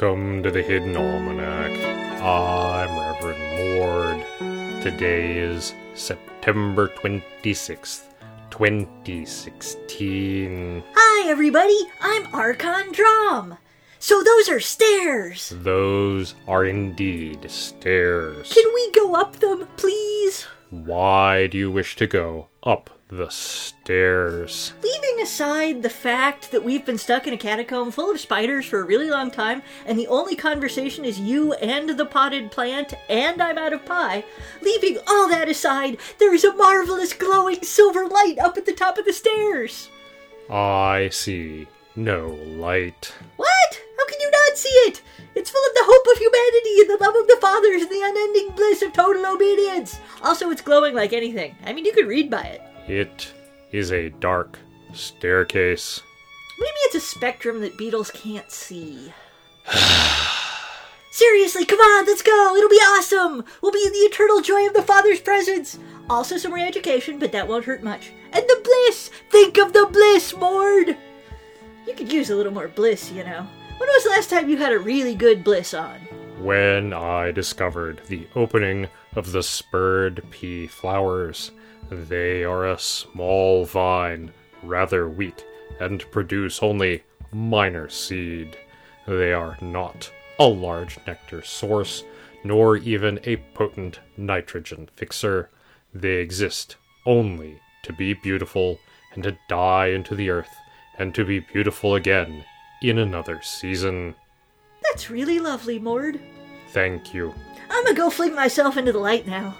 Welcome to the Hidden Almanac. I'm Reverend Mord. Today is September 26th, 2016. Hi, everybody. I'm Archon Drom. So those are stairs. Those are indeed stairs. Can we go up them, please? Why do you wish to go up the stairs? Leaving aside the fact that we've been stuck in a catacomb full of spiders for a really long time, and the only conversation is you and the potted plant, and I'm out of pie, leaving all that aside, there is a marvelous glowing silver light up at the top of the stairs. I see no light. What? How can you not see it? It's full of the hope of humanity and the love of the fathers and the unending bliss of total obedience. Also, it's glowing like anything. I mean, you could read by it. It is a dark staircase. Maybe it's a spectrum that beetles can't see. Seriously, come on, let's go. It'll be awesome. We'll be in the eternal joy of the Father's presence. Also, some re education, but that won't hurt much. And the bliss! Think of the bliss, Mord! You could use a little more bliss, you know. When was the last time you had a really good bliss on? When I discovered the opening of the spurred pea flowers, they are a small vine, rather weak, and produce only minor seed. They are not a large nectar source, nor even a potent nitrogen fixer. They exist only to be beautiful and to die into the earth and to be beautiful again in another season. That's really lovely, Mord. Thank you. I'm gonna go fling myself into the light now.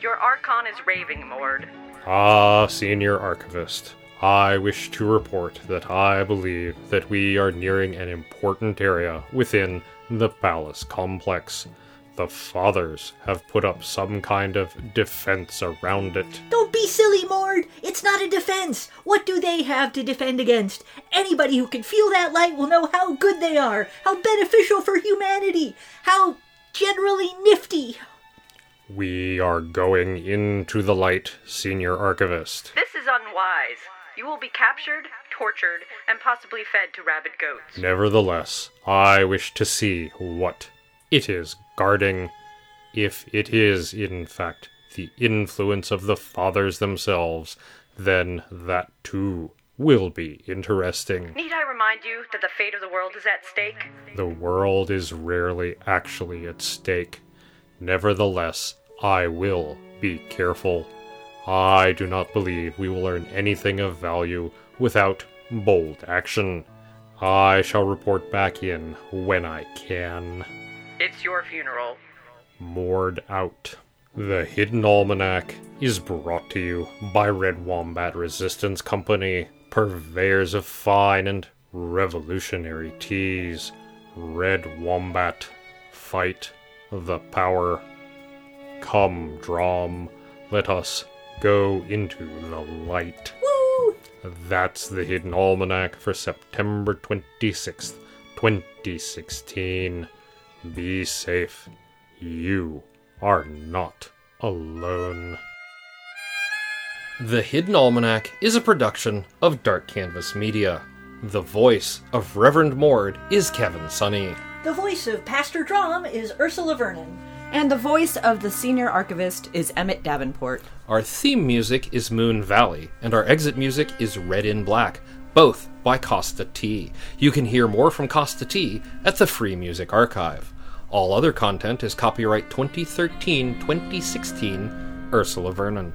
Your Archon is raving, Mord. Ah, Senior Archivist, I wish to report that I believe that we are nearing an important area within the palace complex. The fathers have put up some kind of defense around it. Don't be silly, Mord. It's not a defense. What do they have to defend against? Anybody who can feel that light will know how good they are, how beneficial for humanity, how generally nifty. We are going into the light, Senior Archivist. This is unwise. You will be captured, tortured, and possibly fed to rabid goats. Nevertheless, I wish to see what it is guarding, if it is, in fact, the influence of the fathers themselves, then that too will be interesting. Need I remind you that the fate of the world is at stake? The world is rarely actually at stake. Nevertheless, I will be careful. I do not believe we will learn anything of value without bold action. I shall report back in when I can. It's your funeral. Mord out. The Hidden Almanac is brought to you by Red Wombat Resistance Company, purveyors of fine and revolutionary teas. Red Wombat, fight the power. Come, Drom, let us go into the light. Woo! That's the Hidden Almanac for September 26th, 2016. Be safe. You are not alone. The Hidden Almanac is a production of Dark Canvas Media. The voice of Reverend Mord is Kevin Sonney. The voice of Pastor Drom is Ursula Vernon. And the voice of the senior archivist is Emmett Davenport. Our theme music is Moon Valley, and our exit music is Red in Black, both by Kosta T. You can hear more from Kosta T at the Free Music Archive. All other content is copyright 2013 2016 Ursula Vernon.